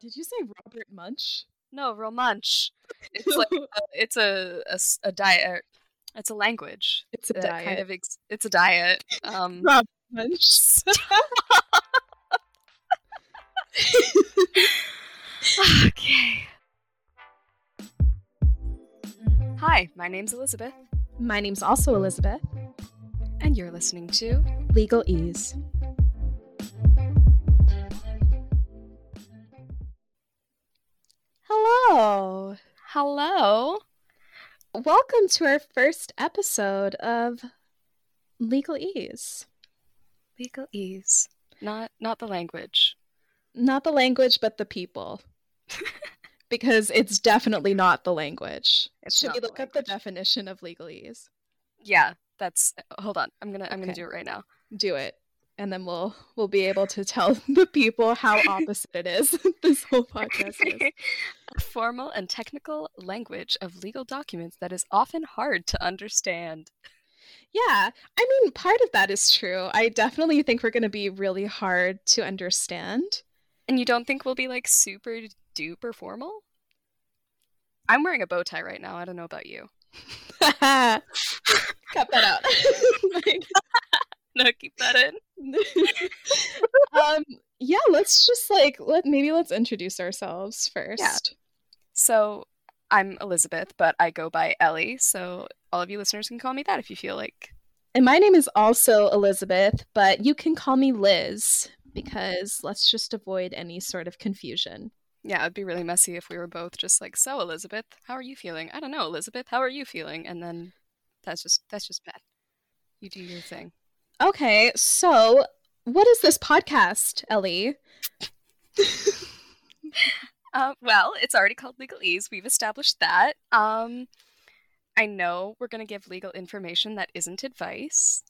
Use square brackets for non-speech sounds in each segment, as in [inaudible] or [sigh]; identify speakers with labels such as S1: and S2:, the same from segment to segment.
S1: Did you say Robert Munch?
S2: No, Romansh. [laughs] It's like a, it's a, a a diet. It's a language.
S1: It's a diet.
S2: Kind of ex- it's a diet. Um, [laughs] okay. Hi, my name's Elizabeth,
S1: My name's also Elizabeth.
S2: and you're listening to
S1: Legal Ease. Hello.
S2: Hello.
S1: Welcome to our first episode of Legal Ease.
S2: Legal ease. Not not the language.
S1: Not the language, but the people. [laughs] because it's definitely not the language.
S2: It's
S1: Should we
S2: the
S1: look up the definition of legalese?
S2: Yeah, that's hold on. I'm gonna I'm gonna do it right now.
S1: Do it. And then we'll we'll be able to tell [laughs] the people how opposite it is [laughs] this whole [laughs] podcast is.
S2: A formal and technical language of legal documents that is often hard to understand.
S1: Yeah. I mean, part of that is true. I definitely think we're going to be really hard to understand.
S2: And you don't think we'll be like super duper formal? I'm wearing a bow tie right now. I don't know about you.
S1: Cut that out. Like, [laughs]
S2: No, keep that in. [laughs]
S1: um yeah, let's just like let maybe let's introduce ourselves first. Yeah.
S2: So I'm Elizabeth, but I go by Ellie. So all of you listeners can call me that if you feel like.
S1: And my name is also Elizabeth, but you can call me Liz because let's just avoid any sort of confusion.
S2: Yeah, it'd be really messy if we were both just like, so Elizabeth, how are you feeling? I don't know, Elizabeth, how are you feeling? And then that's just that's just bad. You do your thing.
S1: Okay, so what is this podcast, Ellie? [laughs]
S2: Uh, well, it's already called Legalese. We've established that. Um, I know we're going to give legal information that isn't advice.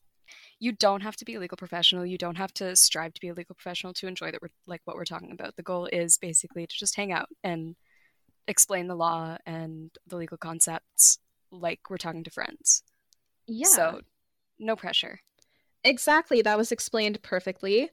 S2: You don't have to be a legal professional. You don't have to strive to be a legal professional to enjoy that we're like what we're talking about. The goal is basically to just hang out and explain the law and the legal concepts like we're talking to friends.
S1: Yeah.
S2: So, no pressure.
S1: Exactly, that was explained perfectly.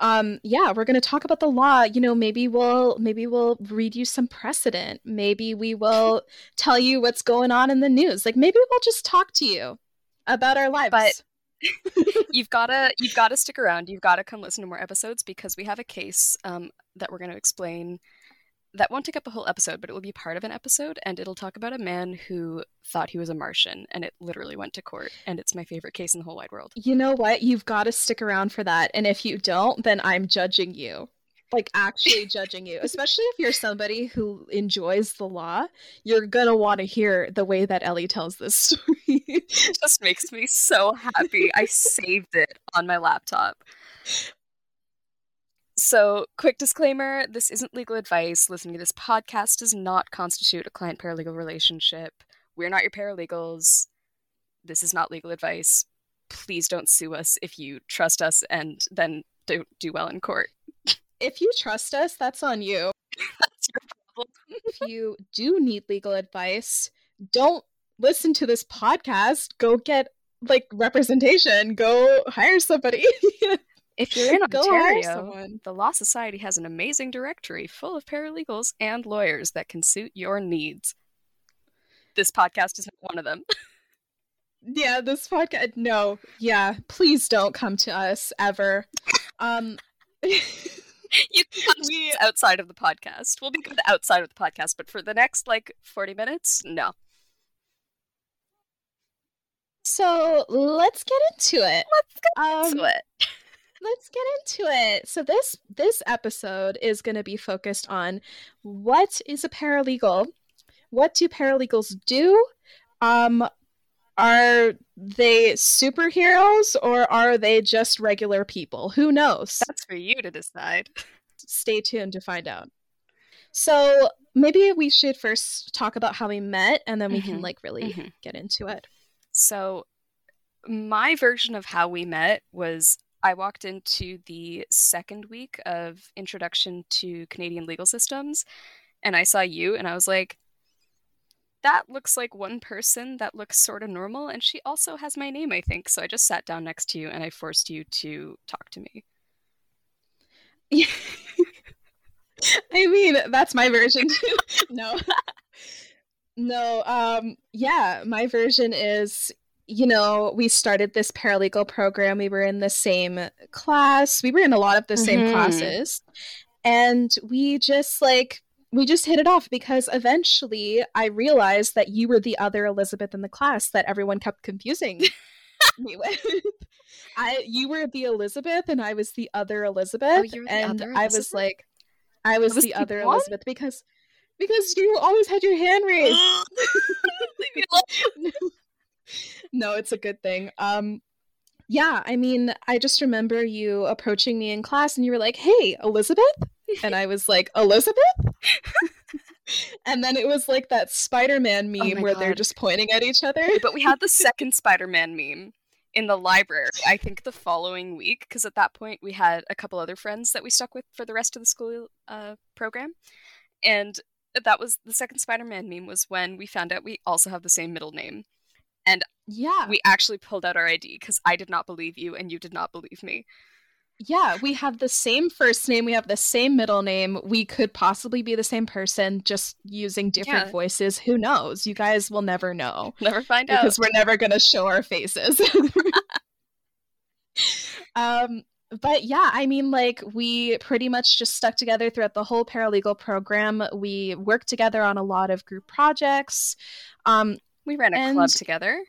S1: Um yeah, we're going to talk about the law. You know, maybe we'll maybe we'll read you some precedent. Maybe we will tell you what's going on in the news. Like maybe we'll just talk to you about our lives.
S2: But- [laughs] you've gotta you've gotta stick around. You've gotta come listen to more episodes because we have a case um, that we're gonna explain that won't take up a whole episode, but it will be part of an episode, and it'll talk about a man who thought he was a Martian, and it literally went to court, and it's my favorite case in the whole wide world.
S1: you know what? You've got to stick around for that. And if you don't, then I'm judging you. Like actually [laughs] judging you. Especially if you're somebody who enjoys the law, you're going to want to hear the way that Ellie tells this story.
S2: It just makes me so happy. I [laughs] saved it on my laptop. So, quick disclaimer this isn't legal advice. Listening to this podcast does not constitute a client paralegal relationship. We're not your paralegals. This is not legal advice. Please don't sue us if you trust us and then don't do well in court.
S1: if you trust us, that's on you. [laughs]
S2: That's your problem.
S1: if you do need legal advice, don't listen to this podcast. Go get like representation. Go hire somebody. [laughs]
S2: If you're in Ontario, the Law Society has an amazing directory full of paralegals and lawyers that can suit your needs. This podcast is one of them. [laughs]
S1: Yeah, this podcast. No, yeah, please don't come to us ever. Um, [laughs]
S2: You can
S1: We-
S2: outside of the podcast. We'll be good outside of the podcast, but for the next like 40 minutes, no.
S1: so let's get into it.
S2: Let's get
S1: Um,
S2: into it. [laughs]
S1: let's get into it. So this this episode is going to be focused on what is a paralegal? What do paralegals do? Um are they superheroes or are they just regular people? Who knows?
S2: That's for you to decide.
S1: Stay tuned to find out. So, maybe we should first talk about how we met and then we can
S2: Mhm,
S1: like really
S2: mhm.
S1: get into it.
S2: So, my version of how we met was I walked into the second week of Introduction to Canadian Legal Systems, and I saw you, and I was like, that looks like one person that looks sort of normal, and she also has my name, I think. So I just sat down next to you and I forced you to talk to me. [laughs]
S1: I mean, that's my version too. [laughs] no. [laughs] No, um yeah, my version is you know, we started this paralegal program. We were in the same class. We were in a lot of the same
S2: Mhm.
S1: classes. And we just like we just hit it off because eventually I realized that you were the other Elizabeth in the class that everyone kept confusing [laughs] me with. I you were the Elizabeth and I was the other Elizabeth
S2: Oh, you were the
S1: and
S2: other
S1: I was like I was
S2: was
S1: the
S2: the
S1: other
S2: one?
S1: Elizabeth because because you always had your hand [gasps] raised. [laughs]
S2: Leave me alone.
S1: no, it's a good thing. Um yeah, I mean, I just remember you approaching me in class and you were like, "Hey, Elizabeth?" And I was like, "Elizabeth?" [laughs] and then it was like that Spider-Man meme
S2: Oh my
S1: where they're just pointing at each other.
S2: but we had the [laughs] second Spider-Man meme in the library. I think the following week, because at that point we had a couple other friends that we stuck with for the rest of the school uh, program, and that was the second Spider-Man meme was when we found out we also have the same middle name.
S1: And yeah.
S2: We actually pulled out our ID because I did not believe you and you did not believe me.
S1: yeah, we have the same first name, we have the same middle name. We could possibly be the same person just using different
S2: Yeah.
S1: voices. Who knows? You guys will never know. [laughs]
S2: Never find out.
S1: because we're never going to show our faces. [laughs] um but yeah, I mean like we pretty much just stuck together throughout the whole paralegal program. We worked together on a lot of group projects. Um
S2: We ran a
S1: and-
S2: club together.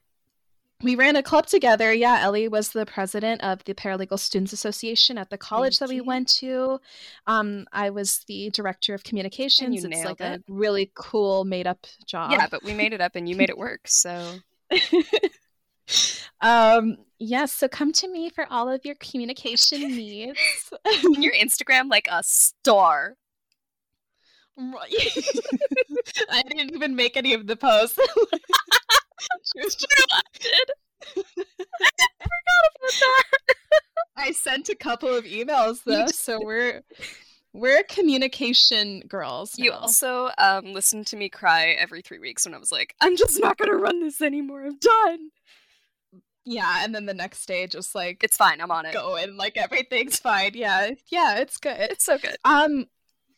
S1: we ran a club together. Yeah, Ellie was the president of the Paralegal Students Association at the college that
S2: Thank
S1: we
S2: you.
S1: went to. Um, I was the director of communications.
S2: you
S1: it's like
S2: nailed
S1: a really cool made up job.
S2: Yeah, but we made it up and you made it work. So [laughs]
S1: um yes so come to me for all of your communication [laughs] needs
S2: your Instagram like a star.
S1: Right. [laughs] i didn't even make any of the posts [laughs] She was just- [laughs] i forgot about that. I sent a couple of emails though so we're we're communication girls
S2: You also um, listened to me cry every three weeks when I was like, I'm just not gonna run this anymore. I'm done.
S1: yeah and then the next day just like
S2: It's fine. I'm on it.
S1: going like everything's fine yeah yeah it's good
S2: It's so good.
S1: Um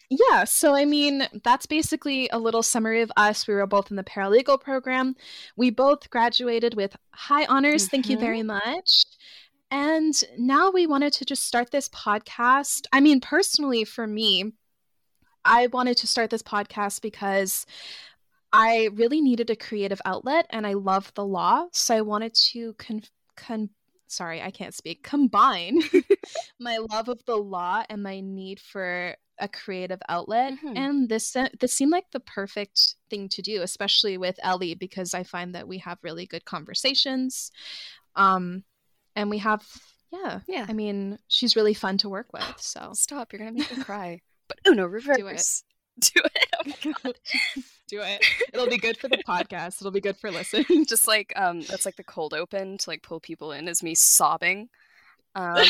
S1: yeah, so I mean, that's basically a little summary of us. We were both in the paralegal program. We both graduated with high honors. Thank you very mm-hmm. much. And now we wanted to just start this podcast. I mean, personally for me, I wanted to start this podcast because I really needed a creative outlet and I love the law, so I wanted to con, con- sorry, I can't speak. Combine [laughs] my love of the law and my need for a creative outlet
S2: Mhm.
S1: and this this seemed like the perfect thing to do especially with Ellie because I find that we have really good conversations um and we have yeah
S2: Yeah.
S1: I mean she's really fun to work with so
S2: Stop. You're gonna make me cry. [laughs] But Uno reverse. [laughs] Do it. Oh my [laughs] god.
S1: do it [laughs] it'll be good for the podcast it'll be good for listening
S2: Just like um, that's like the cold open to like pull people in is me sobbing. Um,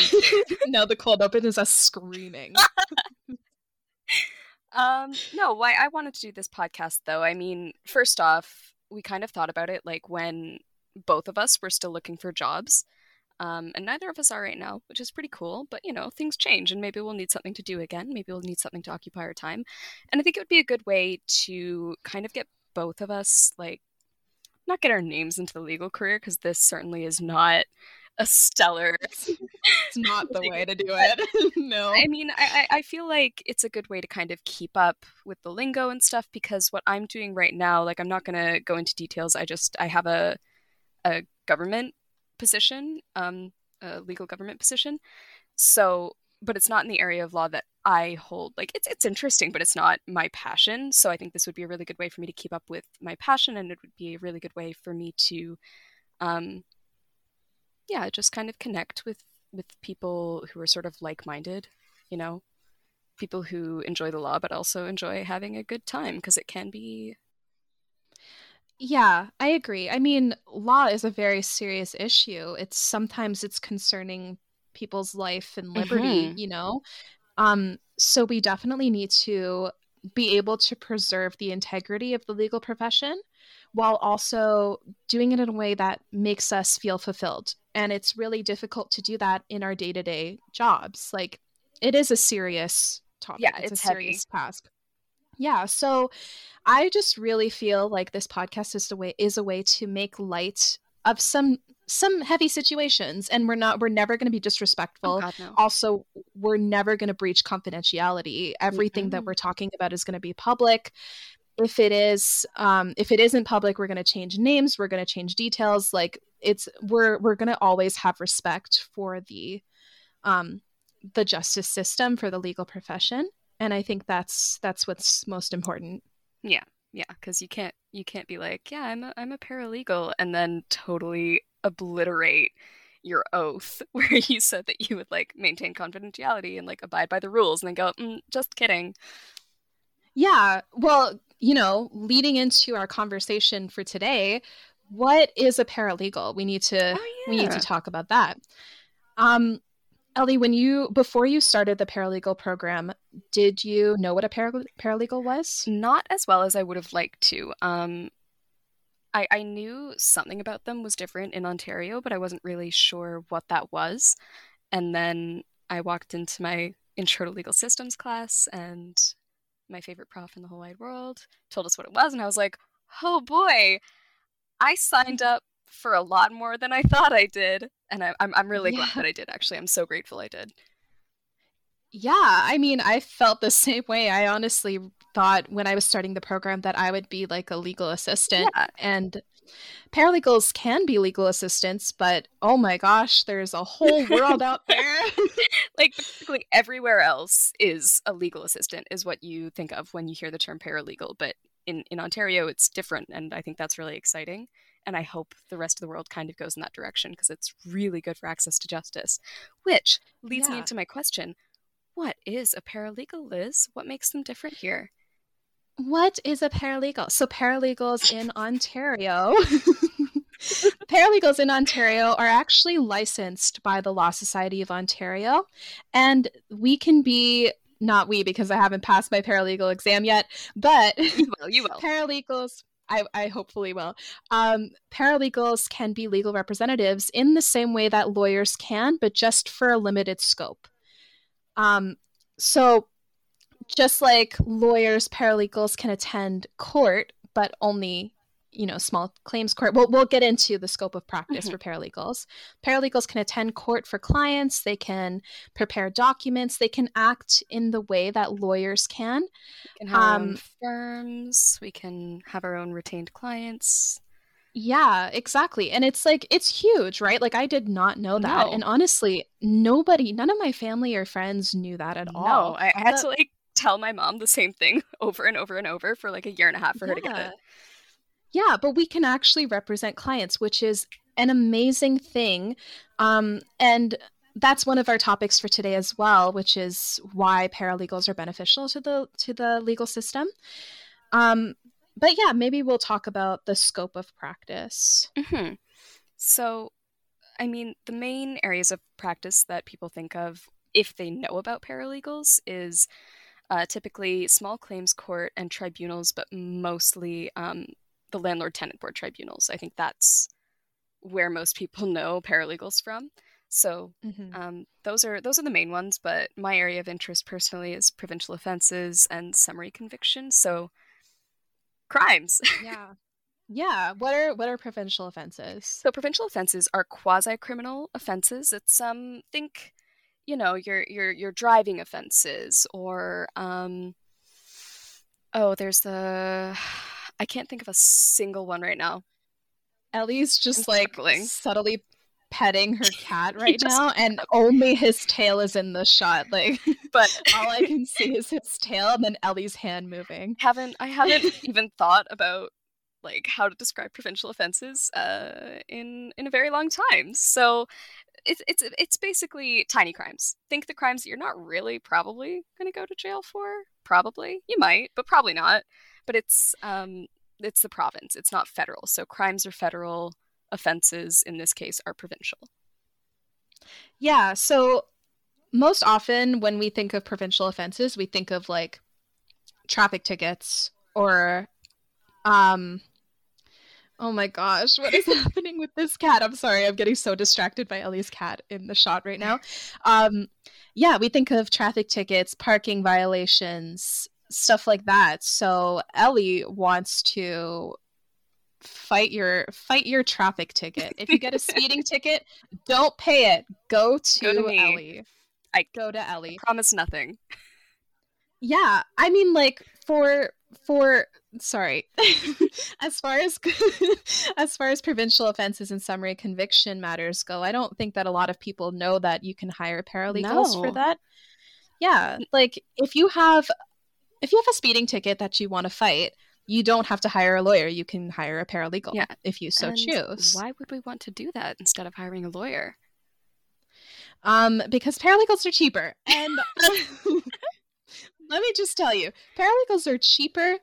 S1: no the cold open is us screaming
S2: Um, no, why I wanted to do this podcast though. I mean, first off, we kind of thought about it like when both of us were still looking for jobs. Um, and neither of us are right now, which is pretty cool. But you know, things change, and maybe we'll need something to do again. Maybe we'll need something to occupy our time. And I think it would be a good way to kind of get both of us like not get our names into the legal career because this certainly is not a stellar [laughs]
S1: it's not the way to do [laughs] it [laughs] no
S2: I mean, I, I feel like it's a good way to kind of keep up with the lingo and stuff because what I'm doing right now, like I'm not gonna go into details. I just I have a a government position, um, a legal government position. So, but it's not in the area of law that I hold. Like it's it's interesting, but it's not my passion. So I think this would be a really good way for me to keep up with my passion, and it would be a really good way for me to, um, yeah, just kind of connect with with people who are sort of like-minded, you know, people who enjoy the law but also enjoy having a good time because it can be
S1: Yeah, I agree. I mean, law is a very serious issue. It's sometimes it's concerning people's life and liberty,
S2: Mhm.
S1: you know? Um, so we definitely need to be able to preserve the integrity of the legal profession while also doing it in a way that makes us feel fulfilled. And it's really difficult to do that in our day-to-day jobs. Like it is a serious topic.
S2: Yeah,
S1: it's,
S2: it's
S1: a
S2: heavy.
S1: serious task. Yeah. So I just really feel like this podcast is a way is a way to make light of some some heavy situations and we're not we're never going to be disrespectful
S2: Oh God, no.
S1: also we're never going to breach confidentiality everything that
S2: Mm-mm.
S1: we're talking about is going to be public if it is um if it isn't public we're going to change names we're going to change details like it's we're we're going to always have respect for the um the justice system for the legal profession and i think that's that's what's most important
S2: Yeah, Yeah. because you can't you can't be like, yeah, I'm a, I'm a paralegal, and then totally obliterate your oath [laughs] where you said that you would like maintain confidentiality and like abide by the rules, and then go, mm, just kidding.
S1: Yeah. Well, you know, leading into our conversation for today, what is a paralegal? We need to
S2: Oh
S1: we need to talk about that. Um Ellie, when you before you started the paralegal program, did you know what a para- paralegal was?
S2: Not as well as I would have liked to. Um, I I knew something about them was different in Ontario, but I wasn't really sure what that was. And then I walked into my intro to legal systems class, and my favorite prof in the whole wide world told us what it was, and I was like, oh boy, I signed up for a lot more than I thought I did, and I, I'm I'm really glad that I did. Actually, I'm so grateful I did.
S1: Yeah, I mean, I felt the [laughs] same way. I honestly thought when I was starting the program that I would be like a legal assistant
S2: Yeah.
S1: and paralegals can be legal assistants, but oh my gosh, there's a whole world out [laughs] there. [laughs]
S2: like basically everywhere else is a legal assistant is what you think of when you hear the term paralegal but in, in ontario it's different and i think that's really exciting and i hope the rest of the world kind of goes in that direction because it's really good for access to justice which leads me
S1: Yeah.
S2: into my question what is a paralegal liz what makes them different here
S1: What is a paralegal? So, paralegals in Ontario, [laughs] paralegals in Ontario are actually licensed by the Law Society of Ontario, and we can be not we because I haven't passed my paralegal exam yet, but
S2: you will you will
S1: paralegals. I, I hopefully will. Um, paralegals can be legal representatives in the same way that lawyers can, but just for a limited scope. Um, so, just like lawyers, paralegals can attend court, but only you know small claims court. We'll we'll get into the scope of practice
S2: Mhm.
S1: for paralegals. Paralegals can attend court for clients. They can prepare documents. They can act in the way that lawyers can.
S2: we can have our own
S1: Um,
S2: firms we can have our own retained clients
S1: Yeah, exactly. And it's like it's huge, right? Like I did not know that.
S2: No.
S1: And honestly, nobody, none of my family or friends knew that at all.
S2: I, I had
S1: But-
S2: to like tell my mom the same thing [laughs] over and over and over for like a year and a half for her to get it.
S1: Yeah, but we can actually represent clients, which is an amazing thing. Um, and that's one of our topics for today as well, which is why paralegals are beneficial to the to the legal system. Um, but yeah, maybe we'll talk about the scope of practice.
S2: hmm So, I mean, the main areas of practice that people think of if they know about paralegals is uh, typically small claims court and tribunals, but mostly um, the landlord tenant board tribunals. I think that's where most people [laughs] know paralegals from. So
S1: Mhm.
S2: um, those are those are the main ones. But my area of interest personally is provincial offenses and summary convictions. So crimes. [laughs]
S1: Yeah. Yeah. What are what are provincial offenses?
S2: So provincial offenses are quasi-criminal offenses. It's um think, you know, your your your driving offenses or um oh, there's the I can't think of a single one right now.
S1: Ellie's just
S2: I'm
S1: like
S2: struggling.
S1: subtly petting her cat [laughs] right
S2: just-
S1: now, and only his tail is in the shot. Like [laughs]
S2: But
S1: all I can see is his tail and then Ellie's hand moving.
S2: haven't I haven't [laughs] even thought about like how to describe provincial offenses uh, in in a very long time. So it's it's it's basically tiny crimes. Think the crimes that you're not really probably going to go to jail for. Probably you might, but probably not. But it's um it's the province. It's not federal. So crimes are federal. Offenses in this case are provincial.
S1: Yeah. So most often when we think of provincial offenses, we think of like traffic tickets or um oh my gosh what is [laughs] happening with this cat i'm sorry i'm getting so distracted by ellie's cat in the shot right now um yeah we think of traffic tickets parking violations stuff like that. So Ellie wants to fight your fight your traffic ticket. If you get a [laughs] speeding ticket, don't pay it. Go to,
S2: Go to.
S1: Ellie.
S2: I
S1: Go to Ellie.
S2: promise nothing.
S1: Yeah, I mean like for for sorry. [laughs] as far as [laughs] as far as provincial offenses and summary conviction matters go, I don't think that a lot of people know that you can hire paralegals for that. Yeah, like if you have if you have a speeding ticket that you want to fight, you don't have to hire a lawyer. You can hire a paralegal
S2: Yeah,
S1: if you so
S2: And
S1: choose.
S2: Why would we want to do that instead of hiring a lawyer?
S1: Um, because paralegals are cheaper. And [laughs] [laughs] let me just tell you, paralegals are cheaper.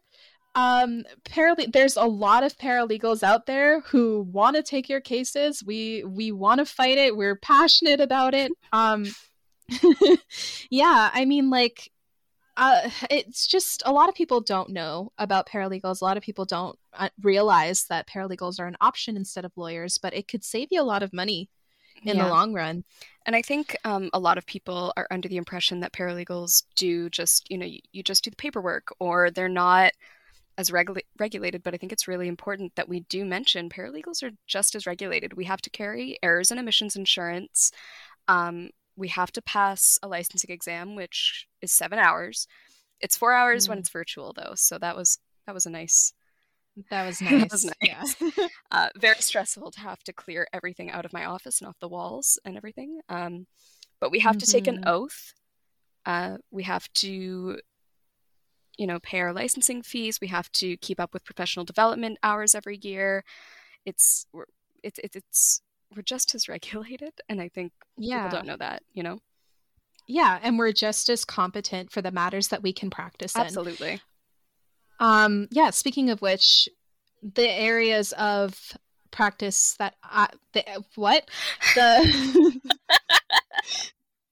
S1: Um, parale- there's a lot of paralegals out there who want to take your cases. We we want to fight it. We're passionate about it. Um, [laughs] yeah, I mean, like, uh, it's just a lot of people don't know about paralegals. A lot of people don't uh, realize that paralegals are an option instead of lawyers, but it could save you a lot of money in
S2: Yeah.
S1: the long run.
S2: And I think um, a lot of people are under the impression that paralegals do just, you know, you, you just do the paperwork or they're not as regula- regulated. But I think it's really important that we do mention paralegals are just as regulated. We have to carry errors and omissions insurance. Um, we have to pass a licensing exam, which is seven hours. It's four hours when
S1: Mm.
S2: it's virtual, though. So that was that was a nice,
S1: That was [laughs]
S2: That
S1: nice. Yeah. [laughs]
S2: uh, very stressful to have to clear everything out of my office and off the walls and everything. Um, but we have to take an
S1: Mhm.
S2: oath. Uh, we have to, you know, pay our licensing fees. We have to keep up with professional development hours every year. It's it's it's it's we're just as regulated, [laughs] and I think
S1: yeah.
S2: people don't know that. You know,
S1: Yeah, and we're just as competent for the matters that we can practice in.
S2: absolutely.
S1: Um, yeah, speaking of which, the areas of practice that I the what? The [laughs]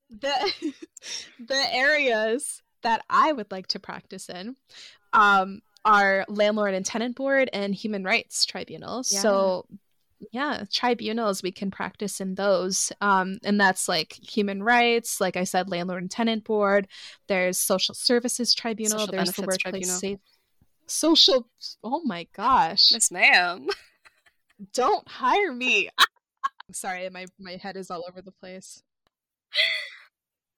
S1: the [laughs] the areas that I would like to practice in um are landlord and tenant board and human rights tribunals.
S2: Yeah.
S1: So yeah, tribunals we can practice in those. Um and that's like human rights, like I said landlord and tenant board, there's social services tribunal,
S2: Social
S1: there's the workplace
S2: tribunal.
S1: safe social oh my gosh
S2: Miss ma'am. [laughs]
S1: don't hire me i'm [laughs] sorry my my head is all over the place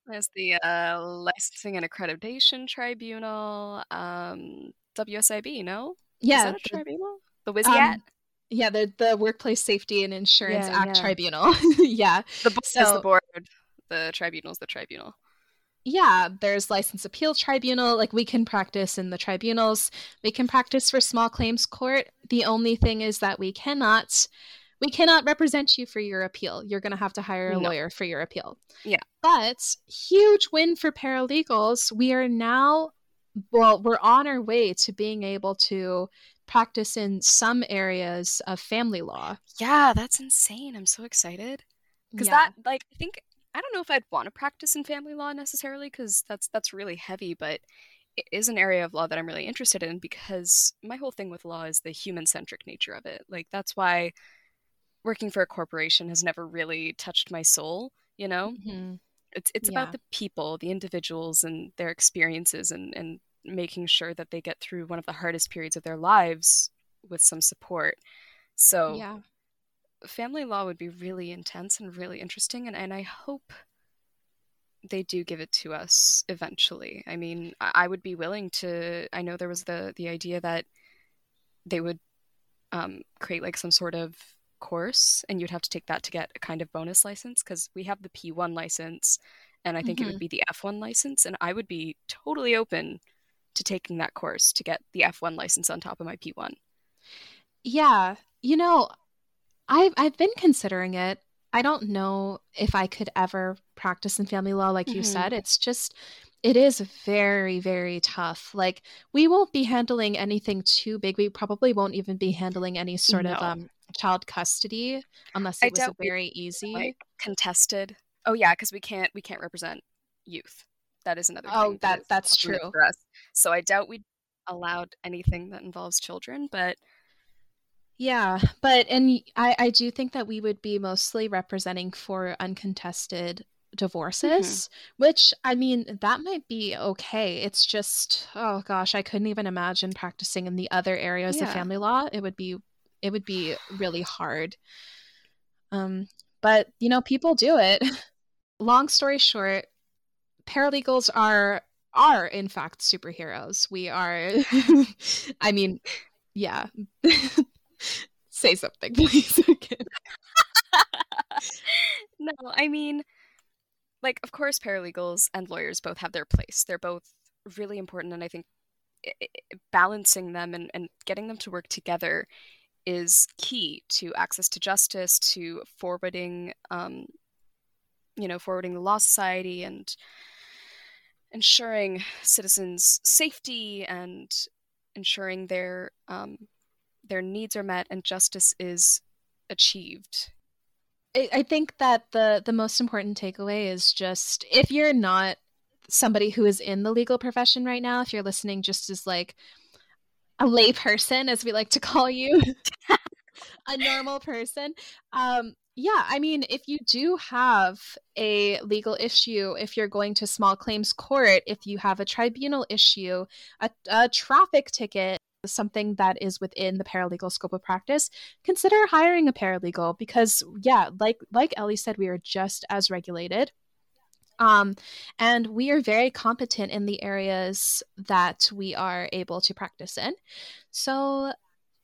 S2: There's the uh, licensing and accreditation tribunal. Um, WSIB, no? Is
S1: yeah
S2: that a
S1: the-
S2: tribunal? The WSIAT?
S1: um, yeah the the workplace safety and insurance
S2: Yeah,
S1: act
S2: yeah.
S1: tribunal [laughs] yeah
S2: the board is the board. The tribunal's the tribunal.
S1: yeah there's license appeal tribunal like we can practice in the tribunals we can practice for small claims court the only thing is that we cannot we cannot represent you for your appeal you're going to have to hire a
S2: No.
S1: lawyer for your appeal
S2: Yeah.
S1: but huge win for paralegals we are now well we're on our way to being able to practice in some areas of family law
S2: Yeah, that's insane. I'm so excited. Because
S1: Yeah.
S2: that, like, I think, I don't know if I'd want to practice in family law necessarily, because that's, that's really heavy, but it is an area of law that I'm really interested in because my whole thing with law is the human centric nature of it. Like, that's why working for a corporation has never really touched my soul, you know?
S1: Mhm.
S2: It's it's
S1: Yeah.
S2: about the people, the individuals, and their experiences, and and making sure that they get through one of the hardest periods of their lives with some support. So
S1: yeah
S2: family law would be really intense and really interesting, and and I hope they do give it to us eventually. I mean, I, would be willing to. I know there was the the idea that they would um, create like some sort of course, and you'd have to take that to get a kind of bonus license because we have the P1 license, and I think it would be the F1 license, and I would be totally open to taking that course to get the F1 license on top of my P1.
S1: Yeah, you know, I've I've been considering it. I don't know if I could ever practice in family law like you
S2: Mhm.
S1: said. It's just it is very very tough. Like we won't be handling anything too big. We probably won't even be handling any sort of um child custody unless
S2: I
S1: it was a very easy.
S2: Like contested. Oh yeah, because we can't we can't represent youth. That is another
S1: Oh,
S2: thing.
S1: that- that's true.
S2: for us. So I doubt we allowed anything that involves children, but
S1: Yeah, but and I I do think that we would be mostly representing for uncontested divorces, mm-hmm. which I mean, that might be okay. It's just, oh gosh, I couldn't even imagine practicing in the other areas yeah. of family law. It would be, it would be really hard. Um, but you know, people do it. [laughs] Long story short, paralegals are are in fact superheroes. We are [laughs] I mean, yeah. [laughs] Say something, please. [laughs]
S2: no, I mean like of course paralegals and lawyers both have their place. They're both really important and I think balancing them and, and getting them to work together is key to access to justice, to forwarding, um, you know, forwarding the law society and ensuring citizens' safety and ensuring their um, their needs are met and justice is achieved.
S1: I think that the the most important takeaway is just if you're not somebody who is in the legal profession right now, if you're listening just as like a lay person, as we like to call you, [laughs] a normal person. Um, yeah, I mean, if you do have a legal issue, if you're going to small claims court, if you have a tribunal issue, a, a traffic ticket, something that is within the paralegal scope of practice, consider hiring a paralegal because, yeah, like like Ellie said, we are just as regulated. Um, and we are very competent in the areas that we are able to practice in. So,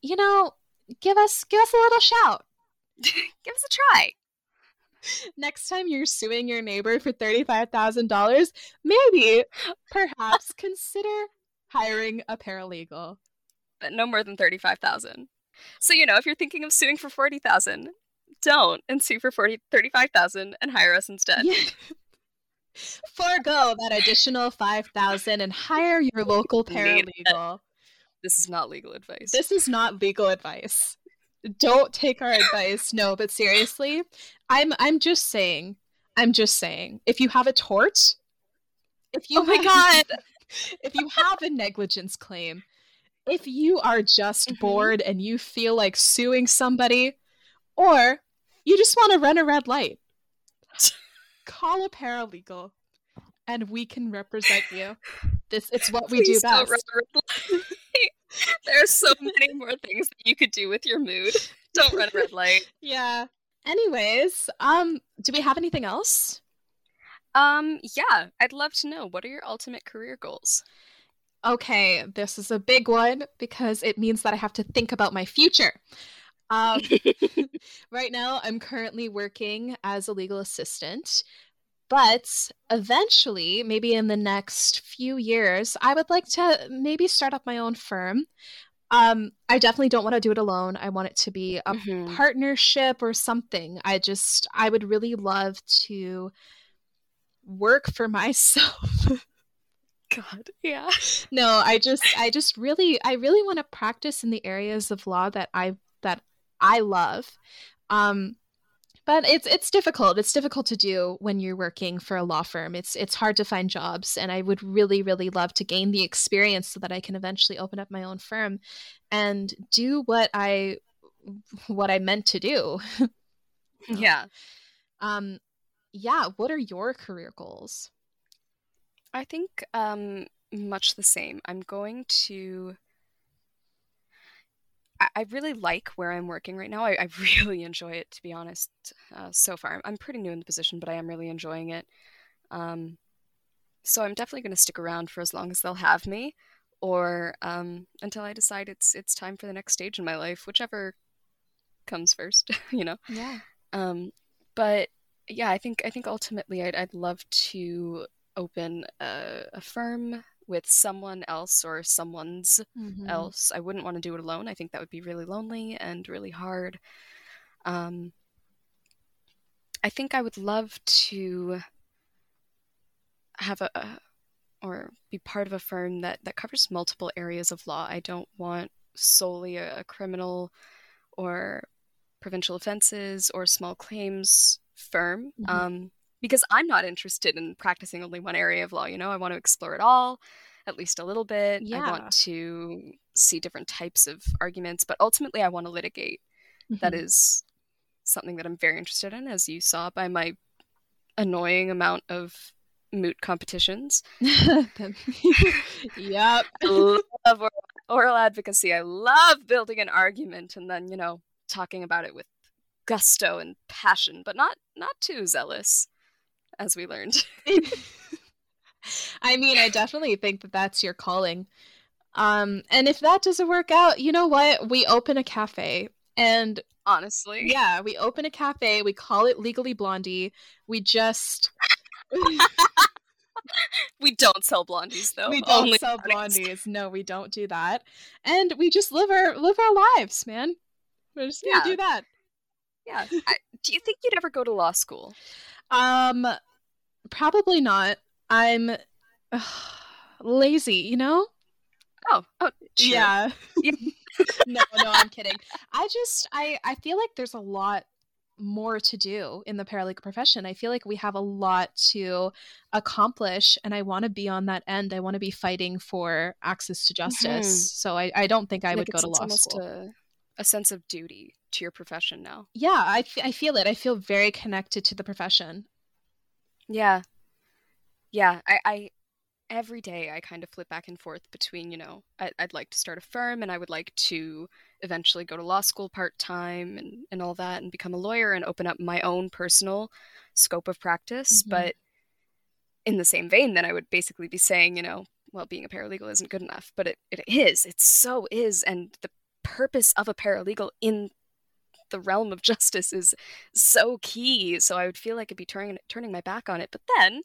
S1: you know, give us give us a little shout. [laughs]
S2: give us a try.
S1: Next time you're suing your neighbor for $35,000, maybe perhaps [laughs] consider hiring a paralegal.
S2: But no more than 35,000. So, you know, if you're thinking of suing for 40,000, don't and sue for 40 35,000 and hire us instead. Yeah. [laughs]
S1: Forgo that additional 5,000 and hire your local paralegal.
S2: This is not legal advice.
S1: This is not legal advice. Don't take our advice. No, but seriously, I'm I'm just saying. I'm just saying. If you have a tort, if you
S2: Oh my god. [laughs]
S1: if you have a negligence claim, if you are just mm-hmm. bored and you feel like suing somebody or you just want to run a red light, [laughs] call a paralegal and we can represent you. This it's what we do best. [laughs] [laughs]
S2: There are so many more things that you could do with your mood. Don't run a red light. [laughs]
S1: Yeah. Anyways, um, do we have anything else?
S2: Um, yeah, I'd love to know what are your ultimate career goals?
S1: Okay, this is a big one because it means that I have to think about my future. Um, [laughs] right now, I'm currently working as a legal assistant but eventually, maybe in the next few years, I would like to maybe start up my own firm. Um, I definitely don't want to do it alone. I want it to be a mm-hmm. partnership or something. I just, I would really love to work for myself. [laughs]
S2: God, yeah.
S1: No, I just, I just really, I really want to practice in the areas of law that I that I love. Um, but it's it's difficult. It's difficult to do when you're working for a law firm. It's it's hard to find jobs and i would really really love to gain the experience so that i can eventually open up my own firm and do what i what i meant to do.
S2: Yeah. [laughs]
S1: Um yeah what are your career goals?
S2: I think um much the same. I'm going to I really like where I'm working right now. I, I [laughs] really enjoy it, to be honest. Uh, so far, I'm pretty new in the position, but I am really enjoying it. Um, so I'm definitely going to stick around for as long as they'll have me, or um, until I decide it's it's time for the next stage in my life, whichever comes first. [laughs] you know.
S1: Yeah.
S2: Um, but yeah, I think I think ultimately I'd I'd love to open a, a firm with someone else or someone's mm-hmm. else. I wouldn't want to do it alone. I think that would be really lonely and really hard. Um, I think I would love to have a, a or be part of a firm that that covers multiple areas of law. I don't want solely a, a criminal or provincial offenses or small claims firm. Mm-hmm. Um, because I'm not interested in practicing only one area of law. You know, I want to explore it all, at least a little bit. Yeah. I want to see different types of arguments, but ultimately, I want to litigate. Mm-hmm. That is something that I'm very interested in, as you saw by my annoying amount of moot competitions. [laughs] [laughs]
S1: yep. [laughs]
S2: I love oral, oral advocacy. I love building an argument and then, you know, talking about it with gusto and passion, but not not too zealous, as we learned. [laughs]
S1: I mean, I definitely think that that's your calling. Um, and if that doesn't work out, you know what? We open a cafe and
S2: honestly,
S1: yeah, we open a cafe. We call it Legally Blondie. We just [laughs]
S2: we don't sell blondies though.
S1: We don't Only sell blondies. No, we don't do that. And we just live our live our lives, man. We're just gonna yeah. do that.
S2: Yeah. I, do you think you'd ever go to law school?
S1: Um, probably not. I'm uh, lazy, you know.
S2: Oh, oh,
S1: sure. yeah. [laughs] no, no, I'm kidding. I just, I, I feel like there's a lot more to do in the paralegal profession. I feel like we have a lot to accomplish, and I want to be on that end. I want to be fighting for access to justice. Mm-hmm. So I, I don't think I, would go to law school.
S2: A, a, sense of duty to your profession now.
S1: Yeah, I, f- I feel it. I feel very connected to the profession.
S2: Yeah. Yeah, I, I every day I kind of flip back and forth between, you know, I, would like to start a firm and I would like to eventually go to law school part time and, and all that and become a lawyer and open up my own personal scope of practice. Mm-hmm. But in the same vein, then I would basically be saying, you know, well, being a paralegal isn't good enough, but it, it is. It so is. And the purpose of a paralegal in the realm of [laughs] justice is so key. So I would feel like I'd be turning turning my back on it. But then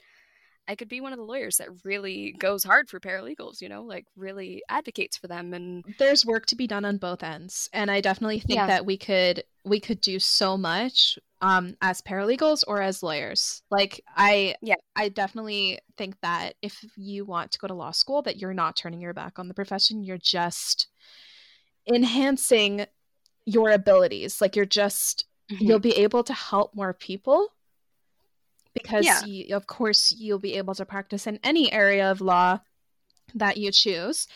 S2: I could be one of the lawyers that really goes hard for paralegals, you know, like really advocates for them and
S1: there's work to be done on both ends. And I definitely think yeah. that we could we could do so much um as paralegals or as lawyers. Like I
S2: yeah,
S1: I definitely think that if you want to go to law school that you're not turning your back on the profession, you're just enhancing your abilities. Like you're just mm-hmm. you'll be able to help more people because yeah. you, of course you'll be able to practice in any area of law that you choose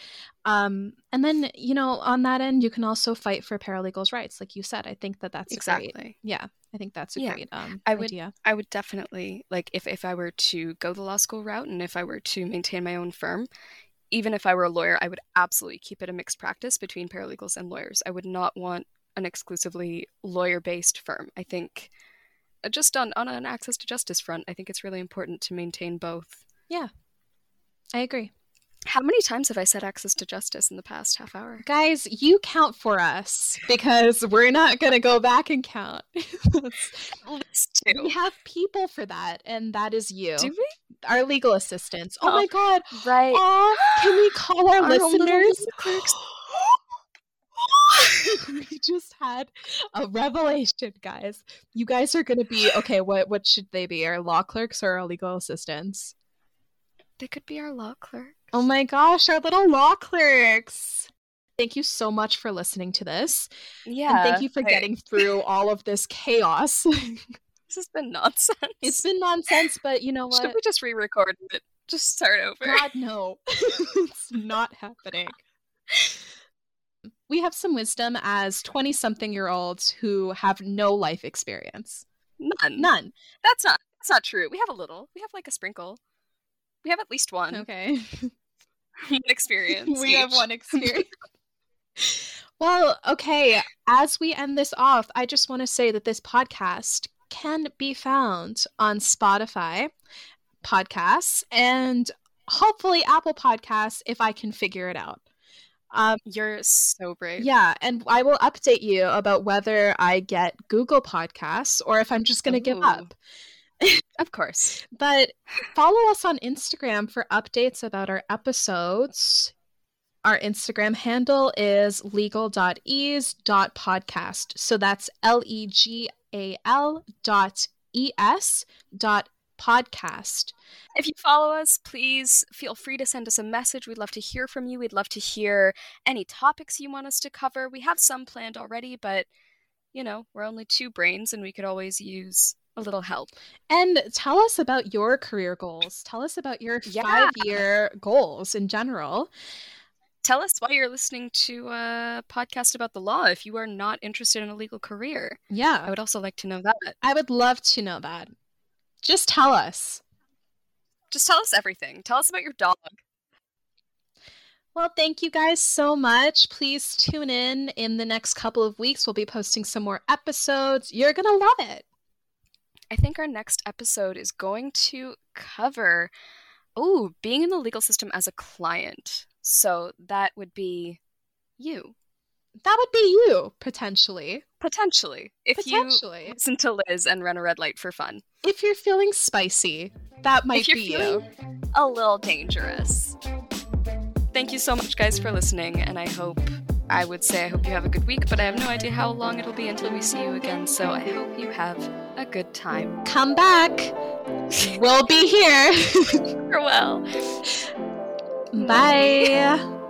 S1: um, and then you know on that end you can also fight for paralegals rights like you said i think that that's exactly great, yeah i think that's a yeah. great um,
S2: I would,
S1: idea
S2: i would definitely like if, if i were to go the law school route and if i were to maintain my own firm even if i were a lawyer i would absolutely keep it a mixed practice between paralegals and lawyers i would not want an exclusively lawyer based firm i think uh, just on on an access to justice front, I think it's really important to maintain both.
S1: Yeah, I agree.
S2: How many times have I said access to justice in the past half hour?
S1: Guys, you count for us [laughs] because we're not going to go back and count. [laughs] we have people for that, and that is you.
S2: Do we?
S1: Our legal assistants. Oh, oh my god.
S2: Right.
S1: Aw, can we [gasps] call our, our listeners? [gasps] we just had a revelation, guys. You guys are gonna be okay. What what should they be? Our law clerks or our legal assistants?
S2: They could be our law clerks.
S1: Oh my gosh, our little law clerks. Thank you so much for listening to this.
S2: Yeah.
S1: And thank you for getting through all of this chaos. [laughs]
S2: this has been nonsense.
S1: It's been nonsense, but you know what?
S2: Should we just re-record it? Just start over.
S1: God [laughs] no. [laughs] it's not happening we have some wisdom as 20 something year olds who have no life experience.
S2: None.
S1: None.
S2: That's not that's not true. We have a little. We have like a sprinkle. We have at least one.
S1: Okay. [laughs]
S2: one experience.
S1: we
S2: each.
S1: have one experience. well, okay. As we end this off, I just want to say that this podcast can be found on Spotify podcasts and hopefully Apple Podcasts if I can figure it out.
S2: Um, You're so brave.
S1: Yeah, and I will update you about whether I get Google Podcasts or if I'm just going to give up. [laughs]
S2: of course.
S1: But follow us on Instagram for updates about our episodes. Our Instagram handle is legal.es.podcast. So that's L E G A L dot E S dot podcast.
S2: If you follow us, please feel free to send us a message. We'd love to hear from you. We'd love to hear any topics you want us to cover. We have some planned already, but you know, we're only two brains and we could always use a little help.
S1: And tell us about your career goals. Tell us about your yeah. five year goals in general.
S2: Tell us why you're listening to a podcast about the law if you are not interested in a legal career.
S1: Yeah.
S2: I would also like to know that.
S1: I would love to know that. Just tell us.
S2: Just tell us everything. Tell us about your dog.
S1: Well, thank you guys so much. Please tune in in the next couple of weeks. We'll be posting some more episodes. You're going to love it.
S2: I think our next episode is going to cover oh, being in the legal system as a client. So that would be you.
S1: That would be you, potentially.
S2: Potentially. If
S1: Potentially.
S2: you listen to Liz and run a red light for fun.
S1: If you're feeling spicy, that might
S2: if you're
S1: be you.
S2: a little dangerous. Thank you so much, guys, for listening, and I hope. I would say I hope you have a good week, but I have no idea how long it'll be until we see you again, so I hope you have a good time.
S1: Come back. we'll be here. [laughs]
S2: Farewell.
S1: Bye.